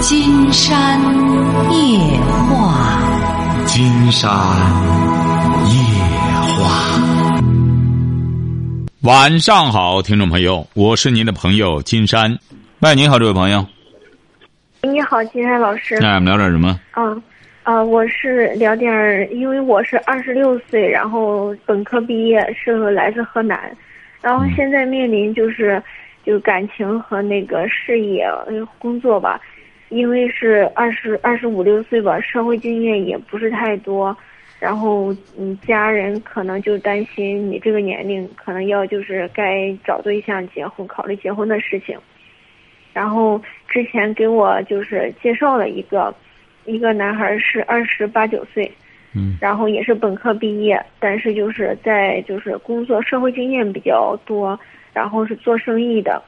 金山夜话，金山夜话。晚上好，听众朋友，我是您的朋友金山。喂，你好，这位朋友。你好，金山老师。那我们聊点什么？嗯，啊，我是聊点儿，因为我是二十六岁，然后本科毕业，是来自河南，然后现在面临就是就感情和那个事业、工作吧，因为是二十二十五六岁吧，社会经验也不是太多，然后嗯，家人可能就担心你这个年龄可能要就是该找对象结婚，考虑结婚的事情。然后之前给我就是介绍了一个，一个男孩是二十八九岁，嗯，然后也是本科毕业，但是就是在就是工作社会经验比较多，然后是做生意的，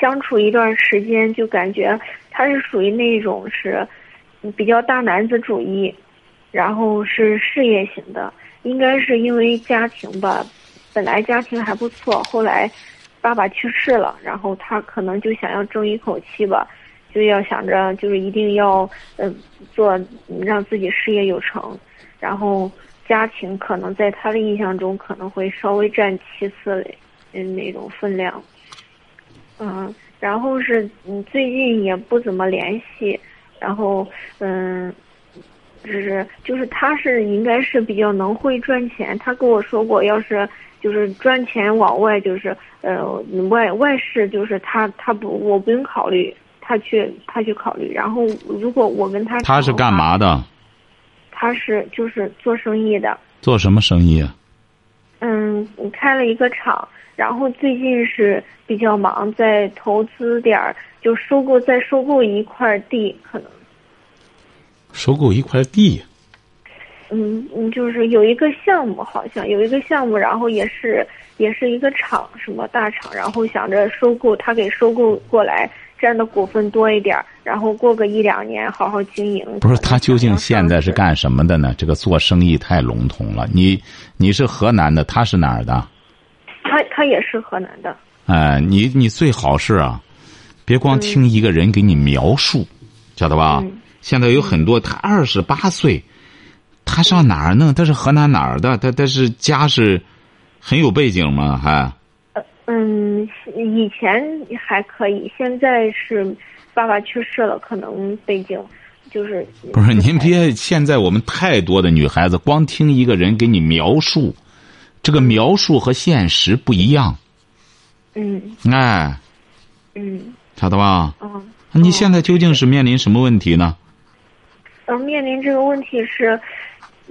相处一段时间就感觉他是属于那种是比较大男子主义，然后是事业型的，应该是因为家庭吧，本来家庭还不错，后来。爸爸去世了，然后他可能就想要争一口气吧，就要想着就是一定要嗯做让自己事业有成，然后家庭可能在他的印象中可能会稍微占其次的嗯那种分量，嗯，然后是嗯最近也不怎么联系，然后嗯就是就是他是应该是比较能会赚钱，他跟我说过要是。就是赚钱往外，就是呃外外事，就是他他不我不用考虑，他去他去考虑。然后如果我跟他他是干嘛的？他是就是做生意的。做什么生意啊？嗯，开了一个厂，然后最近是比较忙，在投资点儿，就收购再收购一块地，可能。收购一块地。嗯嗯，就是有一个项目，好像有一个项目，然后也是也是一个厂，什么大厂，然后想着收购，他给收购过来，占的股份多一点，然后过个一两年好好经营。不是他究竟现在是干什么的呢？这个做生意太笼统了。你你是河南的，他是哪儿的？他他也是河南的。哎，你你最好是啊，别光听一个人给你描述，晓得吧？现在有很多，他二十八岁。他上哪儿呢？他是河南哪儿的？他他是家是很有背景吗？还？嗯，以前还可以，现在是爸爸去世了，可能背景就是不是？您别现在我们太多的女孩子，光听一个人给你描述，这个描述和现实不一样。嗯。哎。嗯。晓得吧？嗯。你现在究竟是面临什么问题呢？呃，面临这个问题是。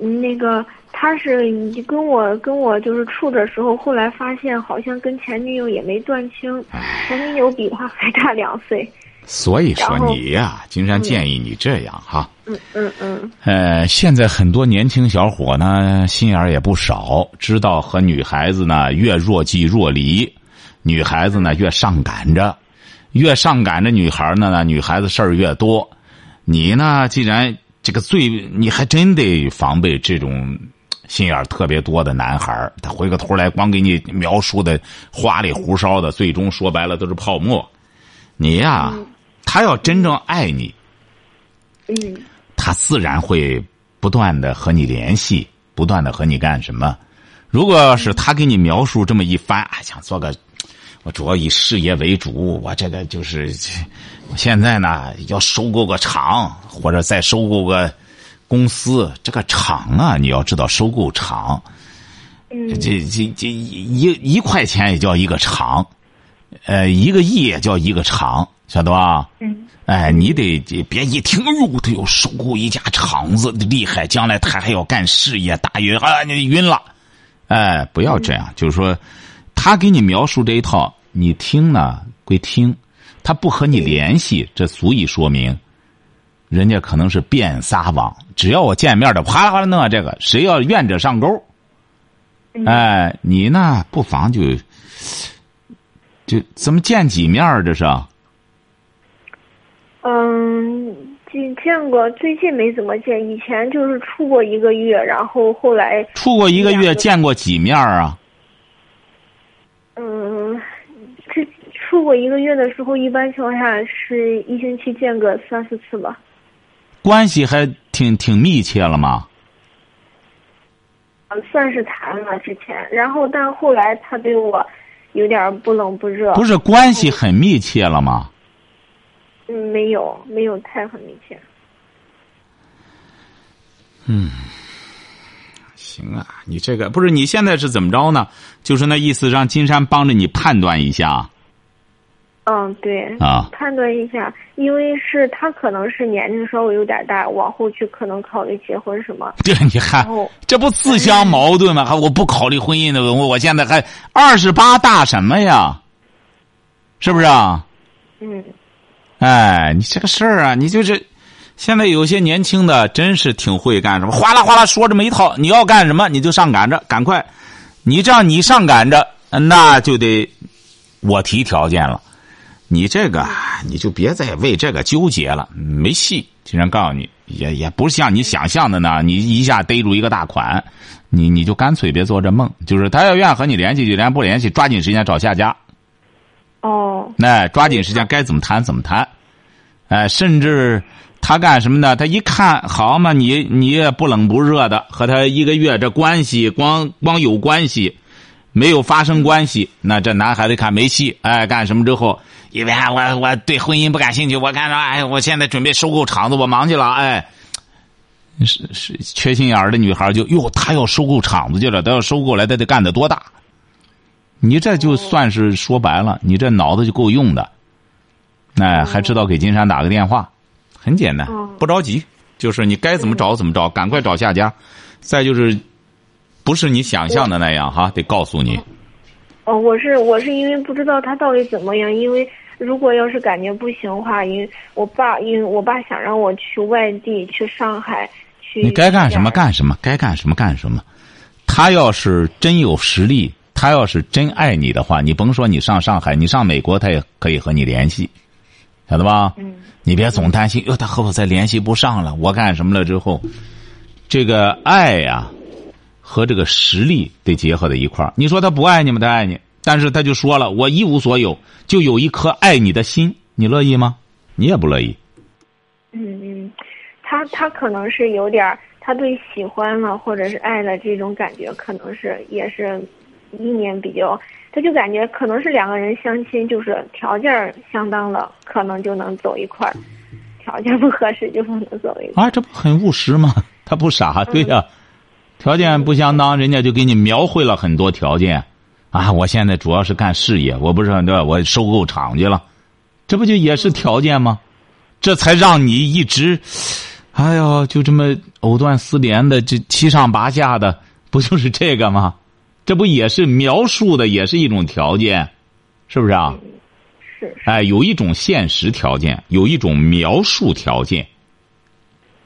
那个他是跟我跟我就是处的时候，后来发现好像跟前女友也没断清，前女友比他还大两岁。所以说你呀，金山建议你这样哈。嗯嗯嗯。呃，现在很多年轻小伙呢，心眼儿也不少，知道和女孩子呢越若即若离，女孩子呢越上赶着，越上赶着女孩呢，女孩子事儿越多。你呢，既然。这个最，你还真得防备这种心眼特别多的男孩他回过头来光给你描述的花里胡哨的，最终说白了都是泡沫。你呀，他要真正爱你，嗯，他自然会不断的和你联系，不断的和你干什么。如果要是他给你描述这么一番，啊想做个。我主要以事业为主，我这个就是，我现在呢要收购个厂，或者再收购个公司。这个厂啊，你要知道，收购厂，这这这一一块钱也叫一个厂，呃，一个亿也叫一个厂，晓得吧？嗯。哎，你得别一听，哎呦，他要收购一家厂子，厉害，将来他还要干事业，大晕啊，你晕了。哎，不要这样，就是说。他给你描述这一套，你听呢归听，他不和你联系，这足以说明，人家可能是变撒网。只要我见面的，哗啦哗啦弄这个，谁要愿者上钩。哎，你呢不妨就就怎么见几面这是？嗯，见见过，最近没怎么见，以前就是处过一个月，然后后来处过一个月，见过几面啊？嗯，这处过一个月的时候，一般情况下是一星期见个三四次吧。关系还挺挺密切了吗？嗯，算是谈了之前，然后但后来他对我有点不冷不热。不是关系很密切了吗？嗯，没有，没有太很密切。嗯，行啊，你这个不是你现在是怎么着呢？就是那意思，让金山帮着你判断一下。嗯，对。啊。判断一下，因为是他可能是年龄稍微有点大，往后去可能考虑结婚什么。对，你看，这不自相矛盾吗？还我不考虑婚姻的，我我现在还二十八大什么呀？是不是啊？嗯。哎，你这个事儿啊，你就是。现在有些年轻的真是挺会干什么，哗啦哗啦说这么一套，你要干什么你就上赶着，赶快，你这样你上赶着，那就得我提条件了。你这个你就别再为这个纠结了，没戏。经常告诉你，也也不是像你想象的呢，你一下逮住一个大款，你你就干脆别做这梦。就是他要愿意和你联系就联，不联系抓紧时间找下家。哦。那抓紧时间该怎么谈怎么谈，哎，甚至。他干什么呢？他一看好嘛，你你也不冷不热的，和他一个月这关系光光有关系，没有发生关系，那这男孩子看没戏。哎，干什么之后？因为我我对婚姻不感兴趣，我干着哎，我现在准备收购厂子，我忙去了。哎，是是缺心眼的女孩就哟，他要收购厂子去了，他要收购来，他得干得多大？你这就算是说白了，你这脑子就够用的，哎，还知道给金山打个电话。很简单，不着急，就是你该怎么找怎么找，赶快找下家。再就是，不是你想象的那样哈，得告诉你。哦，我是我是因为不知道他到底怎么样，因为如果要是感觉不行的话，因为我爸因为我爸想让我去外地去上海去。你该干什么干什么，该干什么干什么。他要是真有实力，他要是真爱你的话，你甭说你上上海，你上美国，他也可以和你联系，晓得吧？嗯。你别总担心，哟，他和我再联系不上了，我干什么了之后，这个爱呀，和这个实力得结合在一块儿。你说他不爱你吗？他爱你，但是他就说了，我一无所有，就有一颗爱你的心，你乐意吗？你也不乐意。嗯嗯，他他可能是有点他对喜欢了或者是爱了这种感觉，可能是也是一年比较。他就感觉可能是两个人相亲，就是条件相当了，可能就能走一块儿；条件不合适就不能走一块儿。啊，这不很务实吗？他不傻，对呀。条件不相当，人家就给你描绘了很多条件。啊，我现在主要是干事业，我不是对吧？我收购厂去了，这不就也是条件吗？这才让你一直，哎呦，就这么藕断丝连的，这七上八下的，不就是这个吗？这不也是描述的，也是一种条件，是不是啊？是。哎，有一种现实条件，有一种描述条件。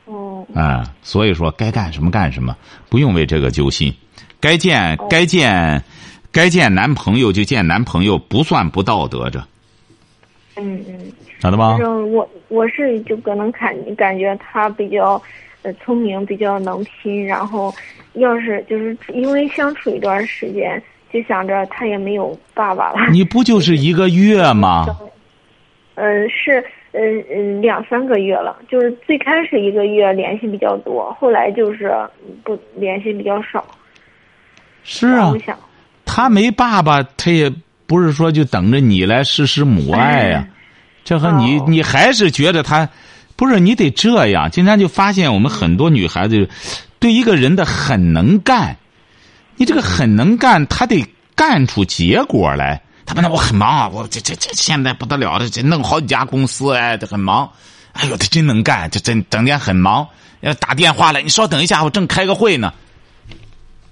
哦。啊，所以说该干什么干什么，不用为这个揪心。该见该见，该见男朋友就见男朋友，不算不道德着。嗯嗯。晓得吧？我我是就可能感感觉他比较呃聪明，比较能拼，然后。要是就是因为相处一段时间，就想着他也没有爸爸了。你不就是一个月吗？嗯，是嗯嗯两三个月了。就是最开始一个月联系比较多，后来就是不联系比较少。是啊，他没爸爸，他也不是说就等着你来实施母爱呀。这和你，你还是觉得他不是你得这样。今天就发现我们很多女孩子。对一个人的很能干，你这个很能干，他得干出结果来。他本来我很忙啊，我这这这现在不得了了，这弄好几家公司，哎，这很忙。哎呦，他真能干，这真整天很忙。要打电话来，你稍等一下，我正开个会呢。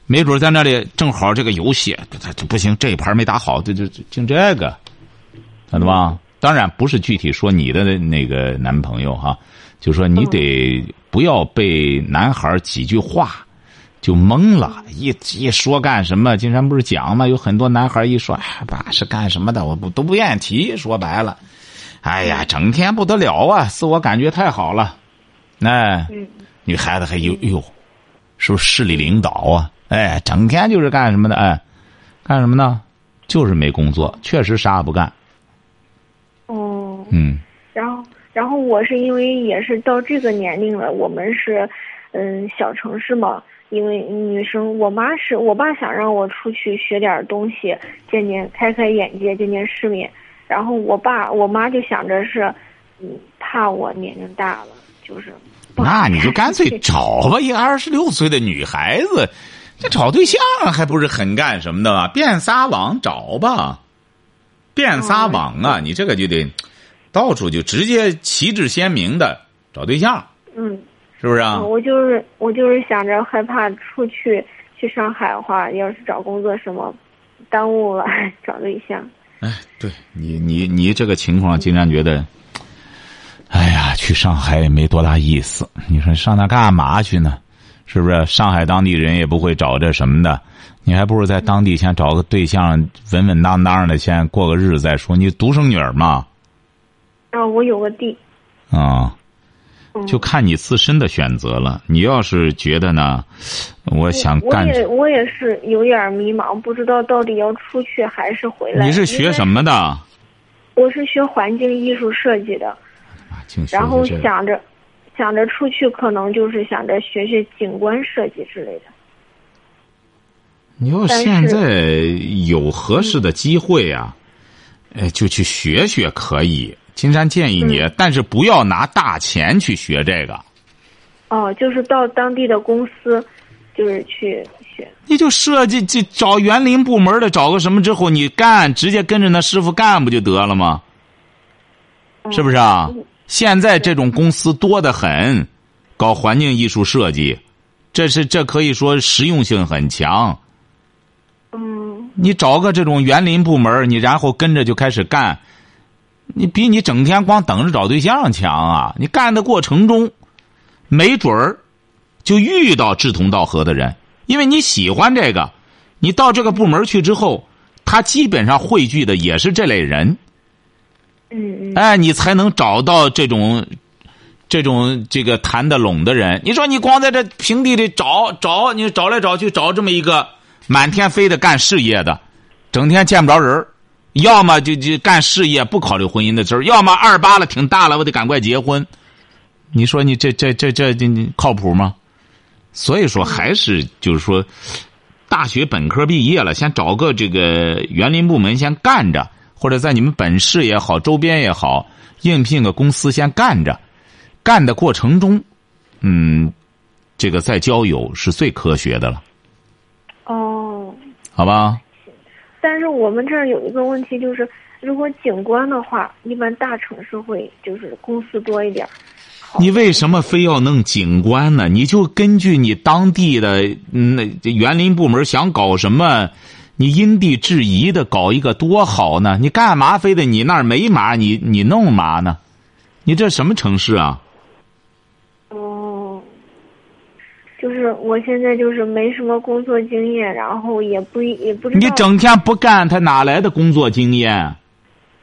没准在那里正好这个游戏，他这不行，这一盘没打好，这这就这个，晓得吧？当然不是具体说你的那个男朋友哈，就说你得。不要被男孩几句话就懵了，一一说干什么？金山不是讲吗？有很多男孩一说，哎，爸是干什么的？我不都不愿意提。说白了，哎呀，整天不得了啊，自我感觉太好了。哎，女孩子还有哟，是不是市里领导啊？哎，整天就是干什么的？哎，干什么呢？就是没工作，确实啥也不干。嗯然后，然后我是因为也是到这个年龄了，我们是，嗯，小城市嘛，因为女生，我妈是我爸想让我出去学点东西，见见开开眼界，见见世面。然后我爸我妈就想着是，嗯，怕我年龄大了，就是。那你就干脆 找吧，一个二十六岁的女孩子，这找对象还不是很干什么的吗？变撒网找吧，变撒网啊！你这个就得到处就直接旗帜鲜明的找对象，嗯。是不是我就是我就是想着害怕出去去上海的话，要是找工作什么，耽误了 找对象。哎，对你你你这个情况，竟然觉得，哎呀，去上海也没多大意思。你说上那干嘛去呢？是不是？上海当地人也不会找这什么的，你还不如在当地先找个对象，稳稳当当的，先过个日子再说。你独生女儿嘛，啊，我有个弟。啊、嗯、就看你自身的选择了。你要是觉得呢，我想我干，也我也是有点迷茫，不知道到底要出去还是回来。你是学什么？的？我是学环境艺术设计的，然后想着想着出去可能就是想着学学景观设计之类的。你要现在有合适的机会呀、呃，就去学学可以。金山建议你，嗯但是不要拿大钱去学这个，哦，就是到当地的公司，就是去学。你就设计这找园林部门的，找个什么之后你干，直接跟着那师傅干不就得了吗？是不是啊？嗯现在这种公司多得很，搞环境艺术设计，这是这可以说实用性很强。嗯你找个这种园林部门，你然后跟着就开始干，你比你整天光等着找对象强啊！你干的过程中，没准儿就遇到志同道合的人，因为你喜欢这个，你到这个部门去之后，他基本上汇聚的也是这类人，嗯嗯哎，你才能找到这种。这种这个谈得拢的人，你说你光在这平地里找找，你找来找去找这么一个满天飞的干事业的，整天见不着人儿要么就就干事业不考虑婚姻的事儿，要么二八了挺大了，我得赶快结婚。你说你这这这这这靠谱吗？所以说还是就是说，大学本科毕业了，先找个这个园林部门先干着，或者在你们本市也好，周边也好，应聘个公司先干着。干的过程中，嗯，这个再交友是最科学的了，哦，好吧？但是我们这儿有一个问题，就是如果景观的话，一般大城市会就是公司多一点儿。你为什么非要弄景观呢？你就根据你当地的那园林部门想搞什么，你因地制宜的搞一个多好呢？你干嘛非得你那儿没嘛，你你弄嘛呢？你这什么城市啊？哦，就是我现在就是没什么工作经验，然后也不也不知道。你整天不干，他哪来的工作经验？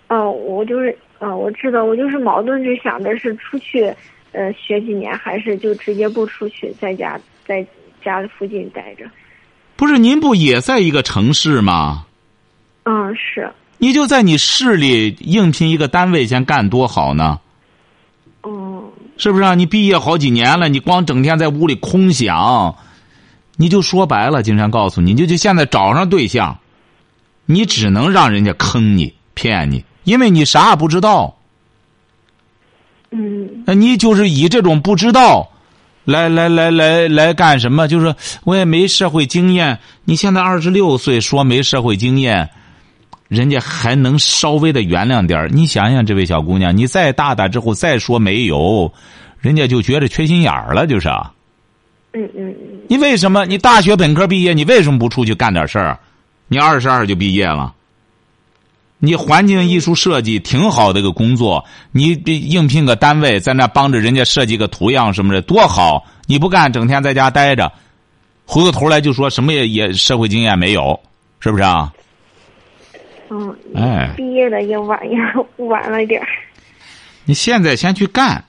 哦，我就是啊、我知道，我就是矛盾，就想着是出去，呃，学几年，还是就直接不出去，在家在家附近待着。不是您不也在一个城市吗？嗯，是，你就在你市里应聘一个单位先干多好呢？嗯，是不是啊？你毕业好几年了，你光整天在屋里空想，你就说白了，经常告诉你，你就就现在找上对象，你只能让人家坑你、骗你，因为你啥也不知道。嗯，那你就是以这种不知道，来来来来来干什么？就是我也没社会经验。你现在二十六岁，说没社会经验，人家还能稍微的原谅点儿你想想，这位小姑娘，你再大胆之后再说没有，人家就觉得缺心眼儿了，就是啊。嗯嗯嗯，你为什么？你大学本科毕业，你为什么不出去干点事儿？你二十二就毕业了。你环境艺术设计挺好的一个工作，你应聘个单位，在那帮着人家设计个图样什么的，多好！你不干，整天在家待着，回过头来就说什么也也社会经验没有，是不是啊？嗯，哎，毕业的也晚也 晚了点儿。你现在先去干，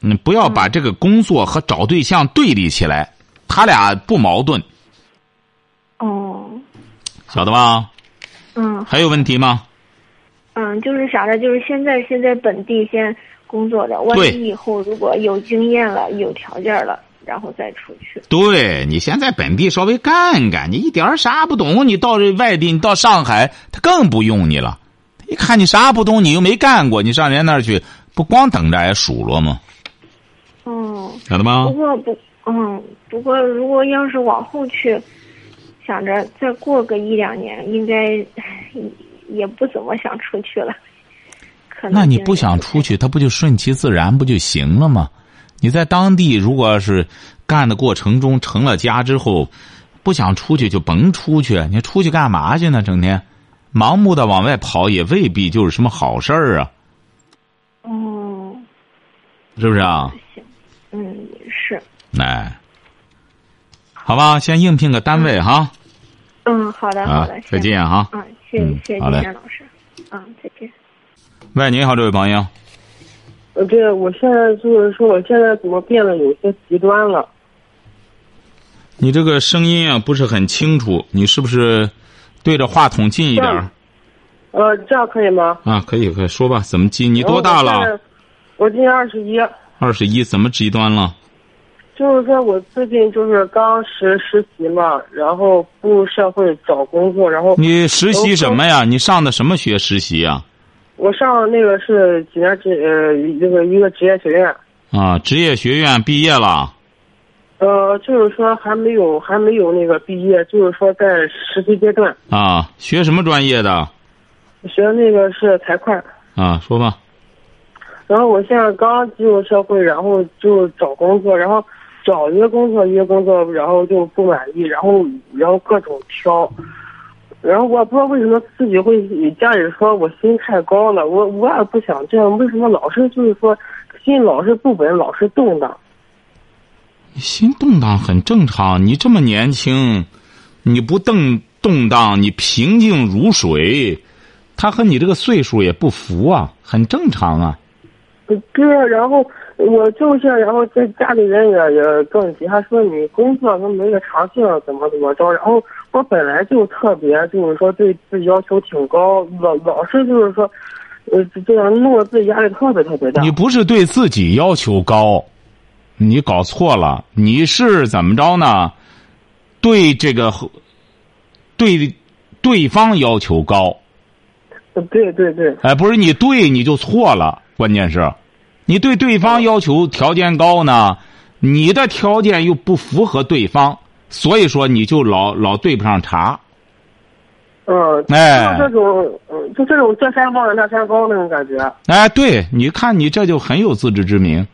你不要把这个工作和找对象对立起来，他俩不矛盾，哦，晓得吧？嗯，还有问题吗？嗯，就是啥的，就是现在先在本地先工作的，万一以后如果有经验了、有条件了，然后再出去。对你先在本地稍微干干，你一点儿啥不懂，你到这外地，你到上海，他更不用你了。一看你啥不懂，你又没干过，你上人家那儿去，不光等着挨数落吗？嗯，晓得吗不？过不，嗯，不过如果要是往后去，想着再过个一两年，应该也也不怎么想出去了。可能那你不想出去，他不就顺其自然不就行了吗？你在当地如果要是干的过程中成了家之后，不想出去就甭出去。你出去干嘛去呢？整天盲目的往外跑，也未必就是什么好事儿啊，哦，是不是啊？行，嗯，也是，哎，好吧，先应聘个单位哈。嗯，好的，啊好的，，再，见哈。嗯，谢谢嗯谢谢金老师，嗯，再见。喂，你好，这位朋友。呃，对，我现在就是说，我现在怎么变得有些极端了？你这个声音啊不是很清楚，你是不是对着话筒近一点儿呃，这样可以吗？啊？可以，可以说吧。怎么近？你你多大了？？我今年二十一，二十一，怎么极端了？就是说我最近就是刚实实习嘛，然后步入社会找工作，然后你实习什么呀？你上的什么学实习呀？我上那个是济南职呃这个一个职业学院，啊，职业学院毕业了。呃，就是说还没有还没有那个毕业，就是说在实习阶段，啊，学什么专业的？学那个是财会。啊，说吧。然后我现在刚进入社会，然后就找工作，然后找一个工作一个工作，然后就不满意，然后然后各种挑，然后我不知道为什么自己会家里说我心太高了，我我也不想这样，为什么老是就是说心老是不稳，老是动荡？心动荡很正常，你这么年轻，你不动动荡，你平静如水，他和你这个岁数也不符啊，很正常啊。对啊，然后我就是，然后在家里人也也更急，他说你工作都没个长性，怎么怎么着。然后我本来就特别就是说对自己要求挺高，老老是就是说，呃，这样弄得自己压力特别特别大。你不是对自己要求高，你搞错了，你是怎么着呢？对这个对对方要求高，对对对，哎，不是你对你就错了，关键是，你对对方要求条件高呢，你的条件又不符合对方，所以说你就老老对不上茬。嗯，哎就这种，嗯，就这种这山望着那山高那种感觉。哎，对，你看你这就很有自知之明，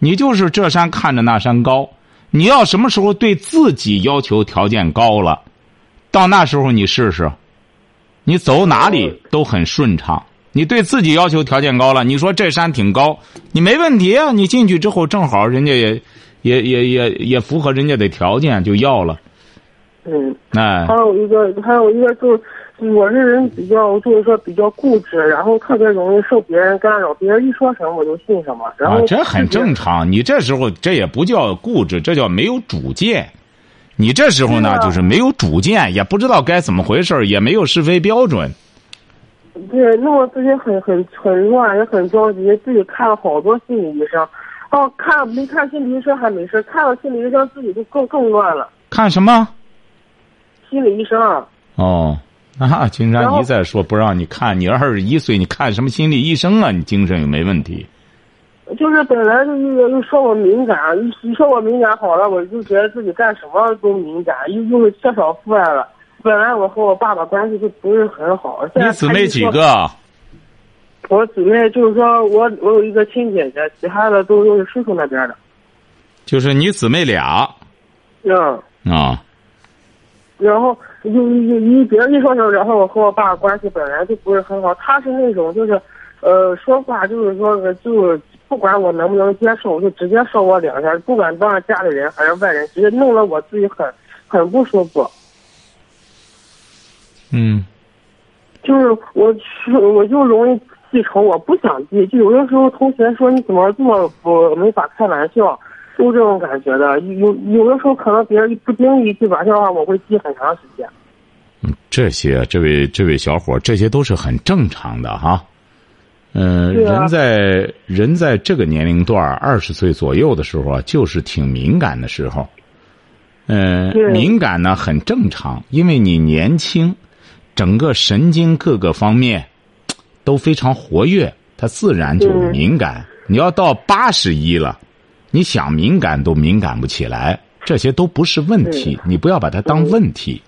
你就是这山看着那山高。你要什么时候对自己要求条件高了，到那时候你试试，你走哪里都很顺畅。你对自己要求条件高了，你说这山挺高，你没问题啊。你进去之后正好人家也也也也也符合人家的条件，就要了。嗯，哎还，有一个，还有一个就是，我这人比较，就是说比较固执，然后特别容易受别人干扰，别人一说什么我就信什么，然后、啊，这很正。常。你这时候这也不叫固执，这叫没有主见。你这时候呢，就是没有主见，也不知道该怎么回事儿也没有是非标准。对，弄得自己很很很乱，也很着急，自己看了好多心理医生，哦，看没看心理医生还没事，看了心理医生自己就更更乱了。看什么？心理医生啊，哦，啊，金山一再说不让你看，你二十一岁，你看什么心理医生啊？你精神又没问题。就是本来就又又说我敏感，一一说我敏感好了，我就觉得自己干什么都敏感，又又是缺少父爱了。本来我和我爸爸关系就不是很好，你姊？妹几个？我姊妹就是说我我有一个亲姐姐，其他的都都是叔叔那边的。就是你姊妹俩嗯，啊。然后就一一别人一说什么，然后我和我爸关系本来就不是很好，他是那种就是，呃，说话就是说就不管我能不能接受，就直接说我两下，不管当着家里人还是外人，直接弄得我自己很很不舒服。嗯，就是我是我就容易记仇，我不想记。就有的时候同学说你怎么这么不没法开玩笑，就这种感觉的。有有的时候可能别人不经意一句玩笑话，我会记很长时间。嗯，这些，这位这位小伙，这些都是很正常的哈。嗯，人在人在这个年龄段二十岁左右的时候啊，就是挺敏感的时候。嗯，对敏感呢很正常，因为你年轻，整个神经各个方面都非常活跃，它自然就嗯敏感。你要到八十一了，你想敏感都敏感不起来，这些都不是问题，你不要把它当问题。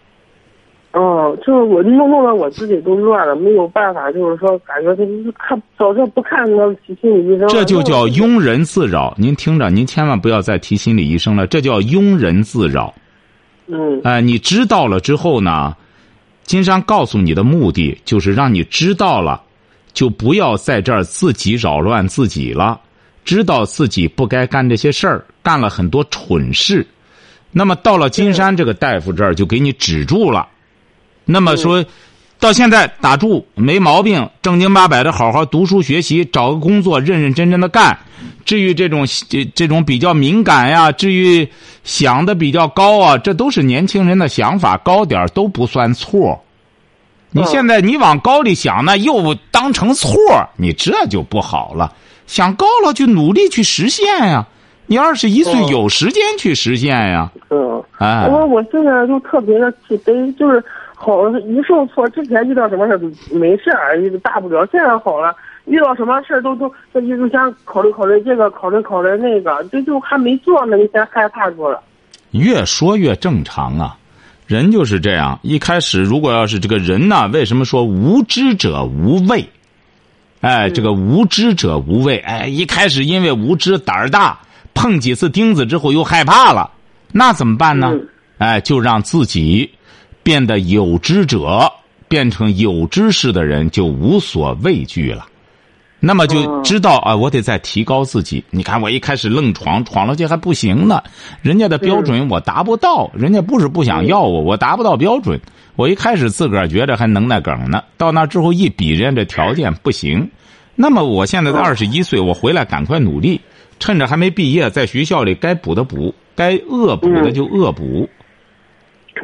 哦，就是我弄弄得我自己都乱了，没有办法，就是说感觉就是看早知道不看那个心理医生，这就叫庸人自扰。您听着，您千万不要再提心理医生了，这叫庸人自扰。嗯哎、你知道了之后呢，金山告诉你的目的就是让你知道了，就不要在这儿自己扰乱自己了，知道自己不该干这些事儿，干了很多蠢事。那么到了金山这个大夫这儿，就给你止住了。那么说，到现在打住没毛病，正经八百的好好读书学习，找个工作，认认真真的干。至于这种这这种比较敏感呀，至于想的比较高啊，这都是年轻人的想法，高点儿都不算错。你嗯现在你往高里想呢，又当成错，你这就不好了。想高了就努力去实现呀。你二十一岁嗯有时间去实现呀，嗯。哎，我我现在就特别的自卑，就是好一受挫，之前遇到什么事儿没事儿，大不了。现在好了，遇到什么事儿都都就就想考虑考虑这个，考虑考虑那个，这就还没做呢，你先害怕住了。越说越正常啊，人就是这样。一开始如果要是这个人呢，为什么说无知者无畏？哎，这个无知者无畏，哎，一开始因为无知胆儿大，碰几次钉子之后又害怕了，那怎么办呢？嗯哎，就让自己变得有知者，变成有知识的人，就无所畏惧了。那么就嗯知道啊，我得再提高自己。你看，我一开始愣闯，闯了这还不行呢，人家的标准我达不到，人家不是不想要我，我达不到标准。我一开始自个儿觉着还能耐梗呢，到那之后一比，人家这条件不行。那么我现在才二十一岁，我回来赶快努力，趁着还没毕业，在学校里该补的补，该恶补的就恶补。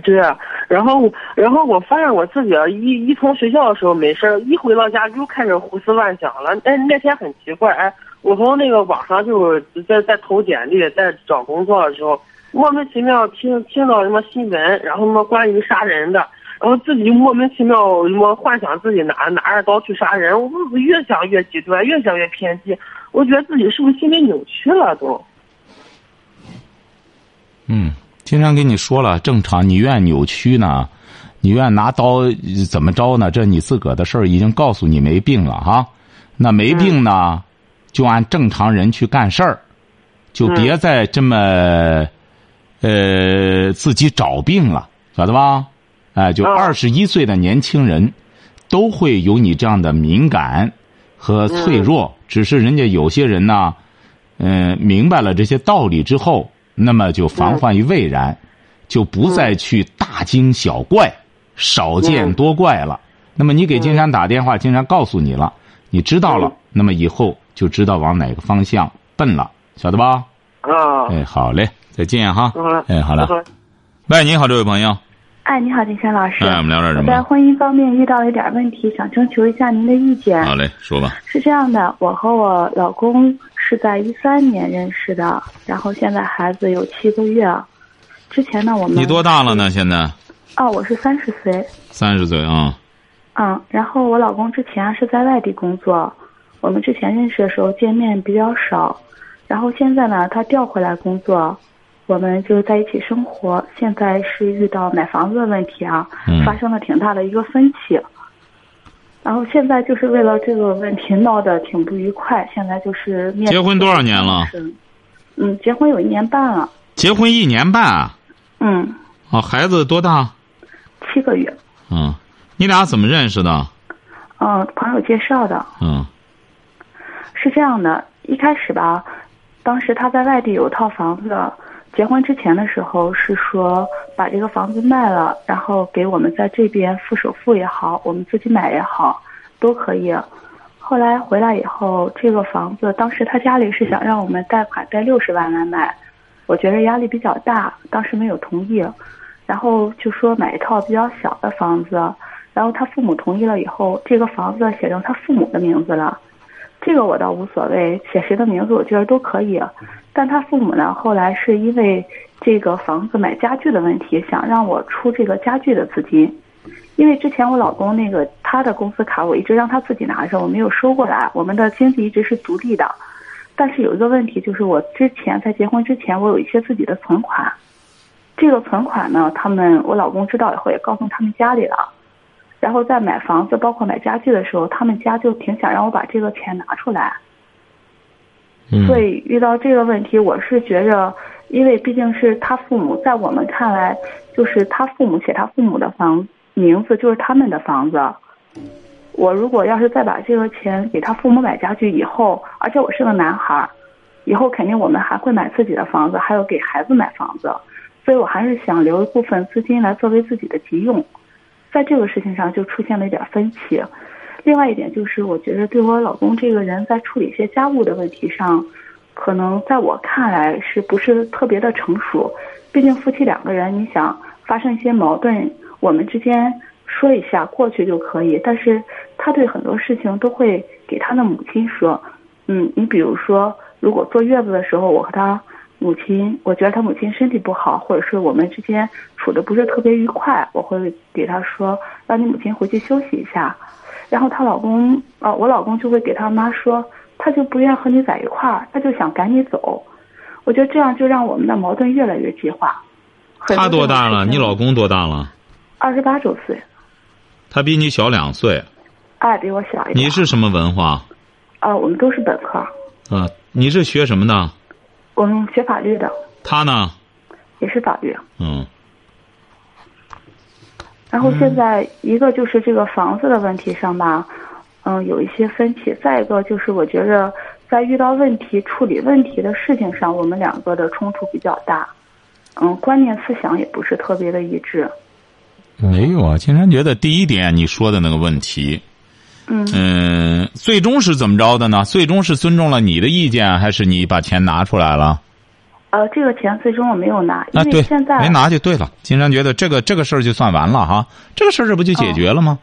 对，啊然后然后我发现我自己啊一一从学校的时候没事儿，一回到家就开始胡思乱想了。哎，那天很奇怪，哎，我从那个网上就在在投简历，在找工作的时候，莫名其妙听听到什么新闻，然后什么关于杀人的，然后自己莫名其妙什么幻想自己拿拿着刀去杀人，我我越想越极端，越想越偏激，我觉得自己是不是心理扭曲了都？嗯，经常跟你说了，正常。你愿扭曲呢，你愿拿刀呃怎么着呢？这你自个儿的事儿，已经告诉你没病了哈。那没病呢，就按正常人去干事儿，就别再这么，呃，自己找病了，晓得吧？哎，就啊二十一岁的年轻人，都会有你这样的敏感和脆弱，只是人家有些人呢，嗯、明白了这些道理之后，那么就防患于未然，就不再去大惊小怪、少见多怪了。那么你给金山打电话，金山告诉你了，你知道了，那么以后就知道往哪个方向奔了，晓得吧？啊，哎，好嘞，再见哈。哎。好了喂，你好，这位朋友。哎，你好，金山老师。哎，我们聊点什么在？婚姻方面遇到了一点问题，想征求一下您的意见。好嘞，说吧。是这样的，我和我老公是在一三年认识的，然后现在孩子有七个月。之前呢，我们你多大了呢？现在哦，我是三十岁。三十岁啊。嗯，然后我老公之前是在外地工作，我们之前认识的时候见面比较少，然后现在呢，他调回来工作，我们就在一起生活。现在是遇到买房子的问题啊，嗯发生了挺大的一个分歧。然后现在就是为了这个问题闹得挺不愉快，现在就是面结婚多少年了？是，嗯，结婚有一年半了，结婚一年半啊。嗯，哦，孩子多大？七个月，嗯，你俩怎么认识的？嗯，朋友介绍的。嗯是这样的，一开始吧，当时他在外地有套房子，结婚之前的时候是说把这个房子卖了，然后给我们在这边付首付也好，我们自己买也好，都可以。后来回来以后，这个房子当时他家里是想让我们贷款贷六十万来买，我觉得压力比较大，当时没有同意。然后就说买一套比较小的房子，然后他父母同意了以后，这个房子写成他父母的名字了，这个我倒无所谓，写谁的名字我觉得都可以。但他父母呢，后来是因为这个房子买家具的问题，想让我出这个家具的资金，因为之前我老公那个他的工资卡我一直让他自己拿着，我没有收过来，我们的经济一直是独立的。但是有一个问题，就是我之前在结婚之前，我有一些自己的存款。这个存款呢，他们我老公知道以后也告诉他们家里了，然后在买房子包括买家具的时候，他们家就挺想让我把这个钱拿出来。嗯所以遇到这个问题，我是觉着，因为毕竟是他父母，在我们看来，就是他父母写他父母的房名字就是他们的房子。我如果要是再把这个钱给他父母买家具以后，而且我是个男孩儿，以后肯定我们还会买自己的房子，还有给孩子买房子，所以我还是想留一部分资金来作为自己的急用，在这个事情上就出现了一点分歧。另外一点就是，我觉得对我老公这个人在处理一些家务的问题上，可能在我看来是不是特别的成熟？毕竟夫妻两个人，你想发生一些矛盾，我们之间说一下过去就可以，但是他对很多事情都会给他的母亲说，嗯，你比如说，如果坐月子的时候，我和他母亲，我觉得他母亲身体不好，或者是我们之间处的不是特别愉快，我会给他说，让你母亲回去休息一下。然后她老公，呃，我老公就会给他妈说，他就不愿和你在一块儿，他就想赶你走。我觉得这样就让我们的矛盾越来越激化。他多大了？你老公多大了？二十八周岁，他比你小两岁。哎，比我小一点。你是什么文化？啊、我们都是本科，啊，你是学什么的？我们学法律的，他呢？也是法律。嗯然后现在一个就是这个房子的问题上吧，嗯，有一些分歧。再一个就是我觉着在遇到问题、处理问题的事情上，我们两个的冲突比较大，嗯，观念思想也不是特别的一致。没有啊，金山觉得第一点你说的那个问题，嗯嗯，最终是怎么着的呢？最终是尊重了你的意见，还是你把钱拿出来了？呃，这个钱最终我没有拿，因啊，对为现，在没拿就对了。金山觉得这个这个事儿就算完了哈，这个事儿这不就解决了吗？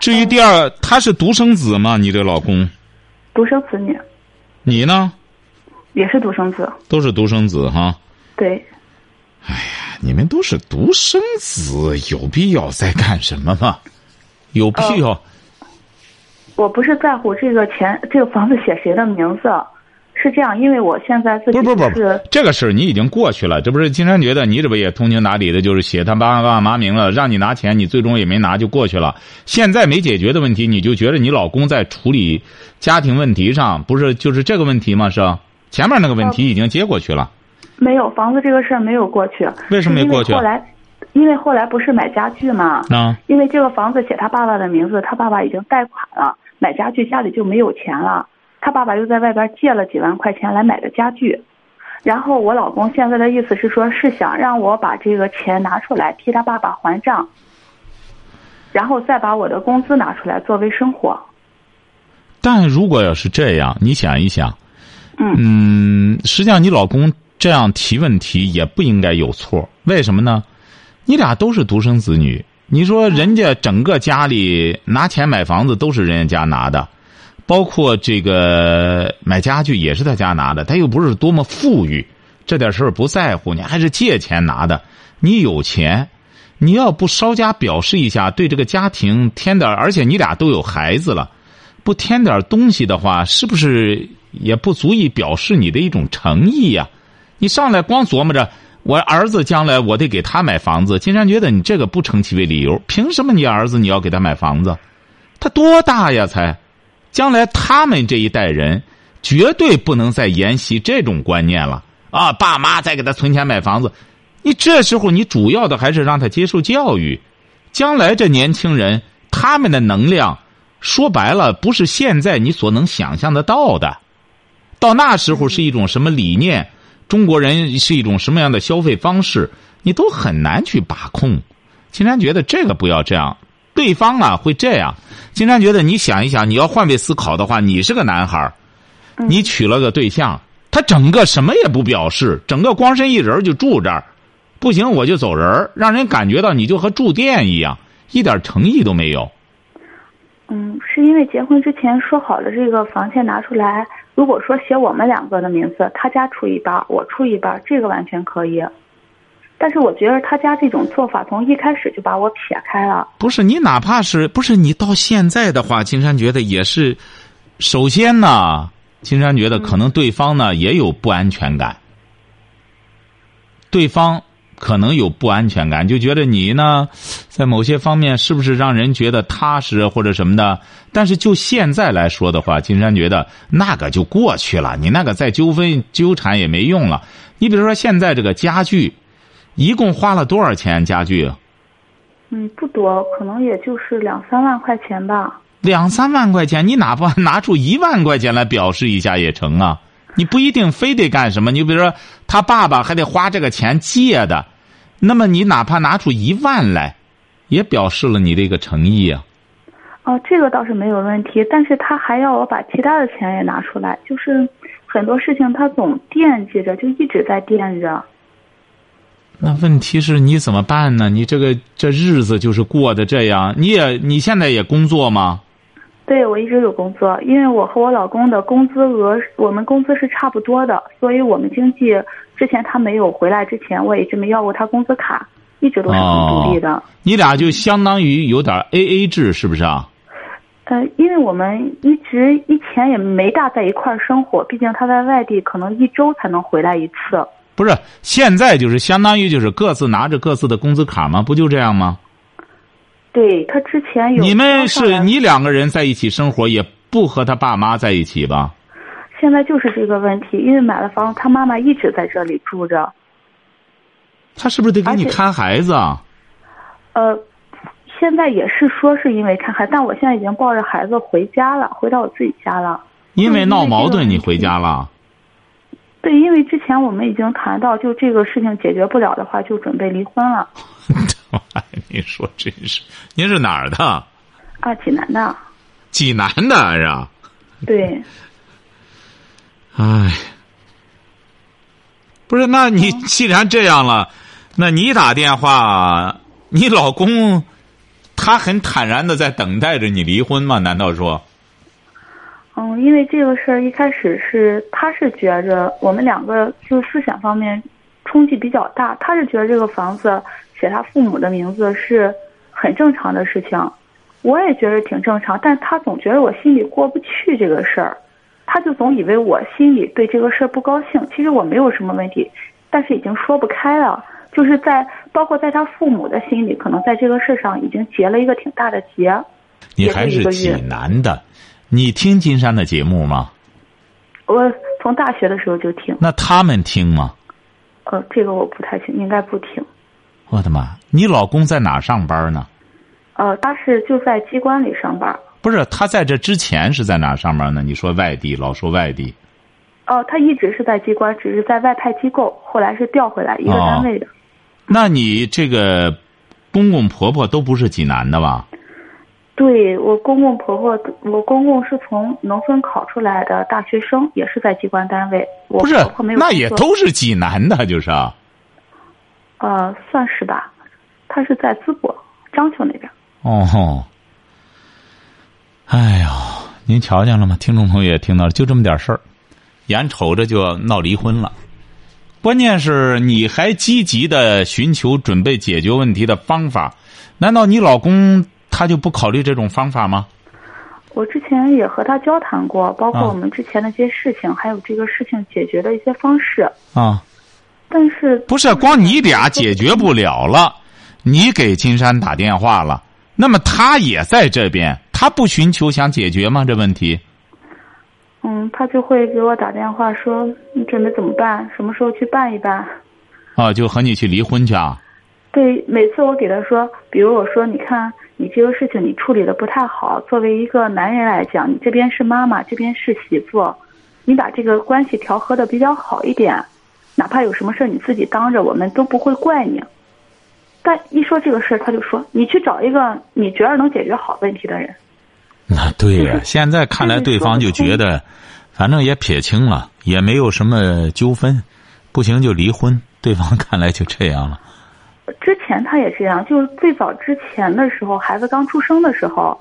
至于第二，他是独生子吗？你这老公，独生子女你呢？也是独生子，都是独生子哈。对，哎呀你们都是独生子，有必要再干什么吗？有必要？我不是在乎这个钱，这个房子写谁的名字，是这样，因为我现在自己不是这个事儿你已经过去了。这不是金山觉得你这不也通情达理的，就是写他爸爸妈名了，让你拿钱，你最终也没拿，就过去了。现在没解决的问题，你就觉得你老公在处理家庭问题上，不是就是这个问题吗？是？前面那个问题已经接过去了。没有房子这个事儿没有过去，为什么没过去后来，因为后来不是买家具嘛，啊，因为这个房子写他爸爸的名字，他爸爸已经贷款了，买家具家里就没有钱了，他爸爸又在外边借了几万块钱来买的家具，然后我老公现在的意思是说，是想让我把这个钱拿出来替他爸爸还账，然后再把我的工资拿出来作为生活。但如果要是这样，你想一想，嗯嗯，实际上你老公这样提问题也不应该有错，为什么呢？你俩都是独生子女，你说人家整个家里拿钱买房子都是人家家拿的，包括这个买家具也是他家拿的，他又不是多么富裕，这点事儿不在乎，你还是借钱拿的，你有钱。你要不稍加表示一下，对这个家庭添点，而且你俩都有孩子了，不添点东西的话，是不是也不足以表示你的一种诚意呀、你上来光琢磨着我儿子将来我得给他买房子，金山觉得你这个不成其为理由。凭什么你儿子你要给他买房子？他多大呀才？将来他们这一代人绝对不能再沿袭这种观念了啊！爸妈再给他存钱买房子，你这时候你主要的还是让他接受教育。将来这年轻人他们的能量，说白了不是现在你所能想象得到的。到那时候是一种什么理念？中国人是一种什么样的消费方式？你都很难去把控。金山觉得这个不要这样，对方啊会这样。金山觉得你想一想，你要换位思考的话，你是个男孩你娶了个对象，他整个什么也不表示，整个光身一人就住这儿，不行我就走人，让人感觉到你就和住店一样，一点诚意都没有。嗯，是因为结婚之前说好了，这个房钱拿出来，如果说写我们两个的名字，他家出一半，我出一半，这个完全可以。但是我觉得他家这种做法，从一开始就把我撇开了。不是你，哪怕是不是你到现在的话，金山觉得也是，首先呢，金山觉得可能对方呢也有不安全感，对方可能有不安全感，就觉得你呢，在某些方面是不是让人觉得踏实或者什么的？但是就现在来说的话，金山觉得那个就过去了，你那个再纠纷纠缠也没用了。你比如说现在这个家具，一共花了多少钱？家具？嗯，不多，可能也就是两三万块钱吧。两三万块钱，你哪怕 拿出一万块钱来表示一下也成啊！你不一定非得干什么，你比如说他爸爸还得花这个钱借的，那么你哪怕拿出一万来，也表示了你这个诚意啊。哦，这个倒是没有问题，但是他还要我把其他的钱也拿出来，就是很多事情他总惦记着，就一直在惦着。那问题是你怎么办呢？你这个这日子就是过的这样，你也你现在也工作吗？对，我一直有工作，因为我和我老公的工资额，我们工资是差不多的，所以我们经济之前他没有回来之前，我也直没要过他工资卡，一直都是很独立的。哦你俩就相当于有点 A A 制，是不是啊？呃，因为我们一直以前也没大在一块儿生活，毕竟他在外地，可能一周才能回来一次。不是，现在就是相当于就是各自拿着各自的工资卡吗？不就这样吗？对他之前有你们是你两个人在一起生活，也不和他爸妈在一起吧？现在就是这个问题，因为买了房，他妈妈一直在这里住着。他是不是得给你看孩子啊？呃，现在也是说是因为看孩子，但我现在已经抱着孩子回家了，回到我自己家了。因为闹矛盾，你回家了？对，因为之前我们已经谈到，就这个事情解决不了的话，就准备离婚了。哎，你说真是，您是哪儿的？啊，济南的，济南的是吧？对，哎，不是，那你既然这样了，那你打电话，你老公他很坦然的在等待着你离婚吗？难道说？嗯，因为这个事儿一开始是他是觉着我们两个就思想方面冲击比较大，他是觉得这个房子写他父母的名字是很正常的事情，我也觉得挺正常，但他总觉得我心里过不去这个事儿，他就总以为我心里对这个事儿不高兴。其实我没有什么问题，但是已经说不开了，就是在包括在他父母的心里，可能在这个事儿上已经结了一个挺大的结。你还是济南的，你听金山的节目吗？我从大学的时候就听，那他们听吗？呃，这个我不太清，应该不听。我的妈！你老公在哪上班呢？呃，他是就在机关里上班。不是，他在这之前是在哪上班呢？你说外地，老说外地。哦、他一直是在机关，只是在外派机构，后来是调回来一个单位的。那你这个公公婆婆都不是济南的吧？对我公公婆婆，我公公是从农村考出来的大学生，也是在机关单位。我不是婆婆没，有那也都是济南的，就是啊。呃，算是吧。他是在淄博章丘那边。哦吼。哎呦，您瞧见了吗？听众朋友也听到了，就这么点事儿，眼瞅着就要闹离婚了。关键是你还积极的寻求准备解决问题的方法，难道你老公他就不考虑这种方法吗？我之前也和他交谈过，包括啊我们之前的一些事情，还有这个事情解决的一些方式。啊，但是不是光你俩解决不了了，你给金山打电话了，那么他也在这边，他不寻求想解决吗？这问题？嗯，他就会给我打电话说你准备怎么办，什么时候去办一办。啊，就和你去离婚去啊？对，每次我给他说，比如我说，你看你这个事情你处理的不太好，作为一个男人来讲，你这边是妈妈，这边是媳妇，你把这个关系调和的比较好一点，哪怕有什么事儿你自己当着，我们都不会怪你。但一说这个事儿，他就说你去找一个你觉得能解决好问题的人。那对呀、就是现在看来对方就觉得，反正也撇清了，也没有什么纠纷，不行就离婚。对方 看来就这样了。之前他也这样，就是最早之前的时候，孩子刚出生的时候，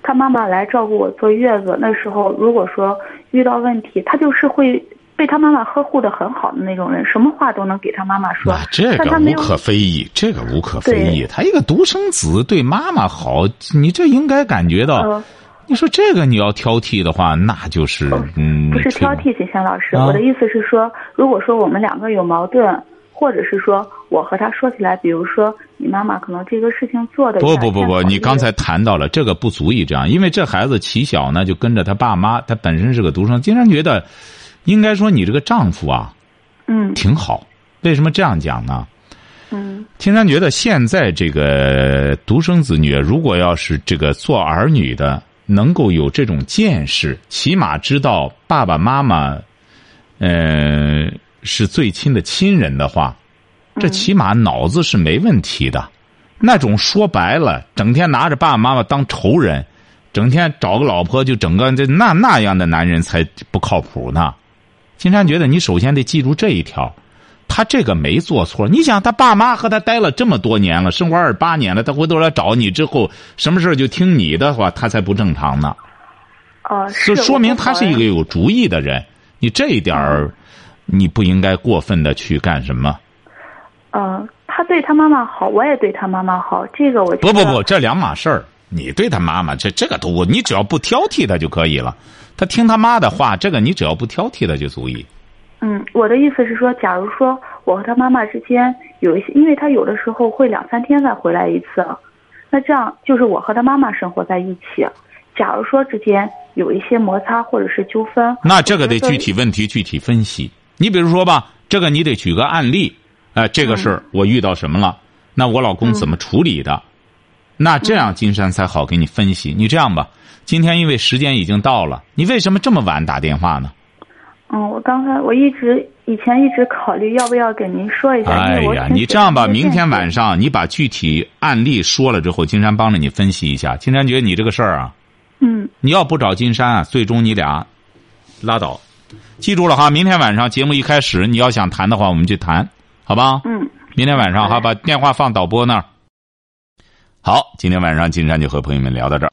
他妈妈来照顾我坐月子，那时候如果说遇到问题，他就是会被他妈妈呵护的很好的那种人，什么话都能给他妈妈说。这个无可非议，这个无可非议。他一个独生子对妈妈好，你这应该感觉到。你说这个你要挑剔的话，那就是嗯。不是挑剔，金山老师，我的意思是说，如果说我们两个有矛盾。或者是说，我和他说起来，比如说你妈妈可能这个事情做的不不不不，你刚才谈到了这个不足以这样，因为这孩子起小呢就跟着他爸妈，他本身是个独生，经常觉得，应该说你这个丈夫啊，嗯，挺好。为什么这样讲呢？嗯，青山觉得现在这个独生子女，如果要是这个做儿女的能够有这种见识，起码知道爸爸妈妈，嗯。是最亲的亲人的话，这起码脑子是没问题的。那种说白了，整天拿着爸爸妈妈当仇人，整天找个老婆就整个这那那样的男人才不靠谱呢。金山觉得你首先得记住这一条，他这个没做错。你想，他爸妈和他待了这么多年了，生活二八年了，他回头来找你之后，什么事就听你的话，他才不正常呢。啊，就说明他是一个有主意的人。你这一点儿。你不应该过分的去干什么？呃，他对他妈妈好，我也对他妈妈好，这个我不不不，这两码事儿。你对他妈妈，这这个都，你只要不挑剔他就可以了。他听他妈的话，这个你只要不挑剔他就足以。嗯，我的意思是说，假如说我和他妈妈之间有一些，因为他有的时候会两三天再回来一次，那这样就是我和他妈妈生活在一起。假如说之间有一些摩擦或者是纠纷，那这个得具体问题具体分析。你比如说吧，这个你得举个案例，哎，这个事儿我遇到什么了？那我老公怎么处理的？那这样金山才好给你分析。你这样吧，今天因为时间已经到了，你为什么这么晚打电话呢？嗯，我刚才我一直以前一直考虑要不要给您说一下。哎呀，你这样吧，明天晚上你把具体案例说了之后，金山帮着你分析一下。金山觉得你这个事儿啊，嗯，你要不找金山啊，最终你俩拉倒。记住了哈，明天晚上节目一开始，你要想谈的话，我们就谈，好吧？嗯。明天晚上哈，把电话放导播那儿。好，今天晚上金山就和朋友们聊到这儿。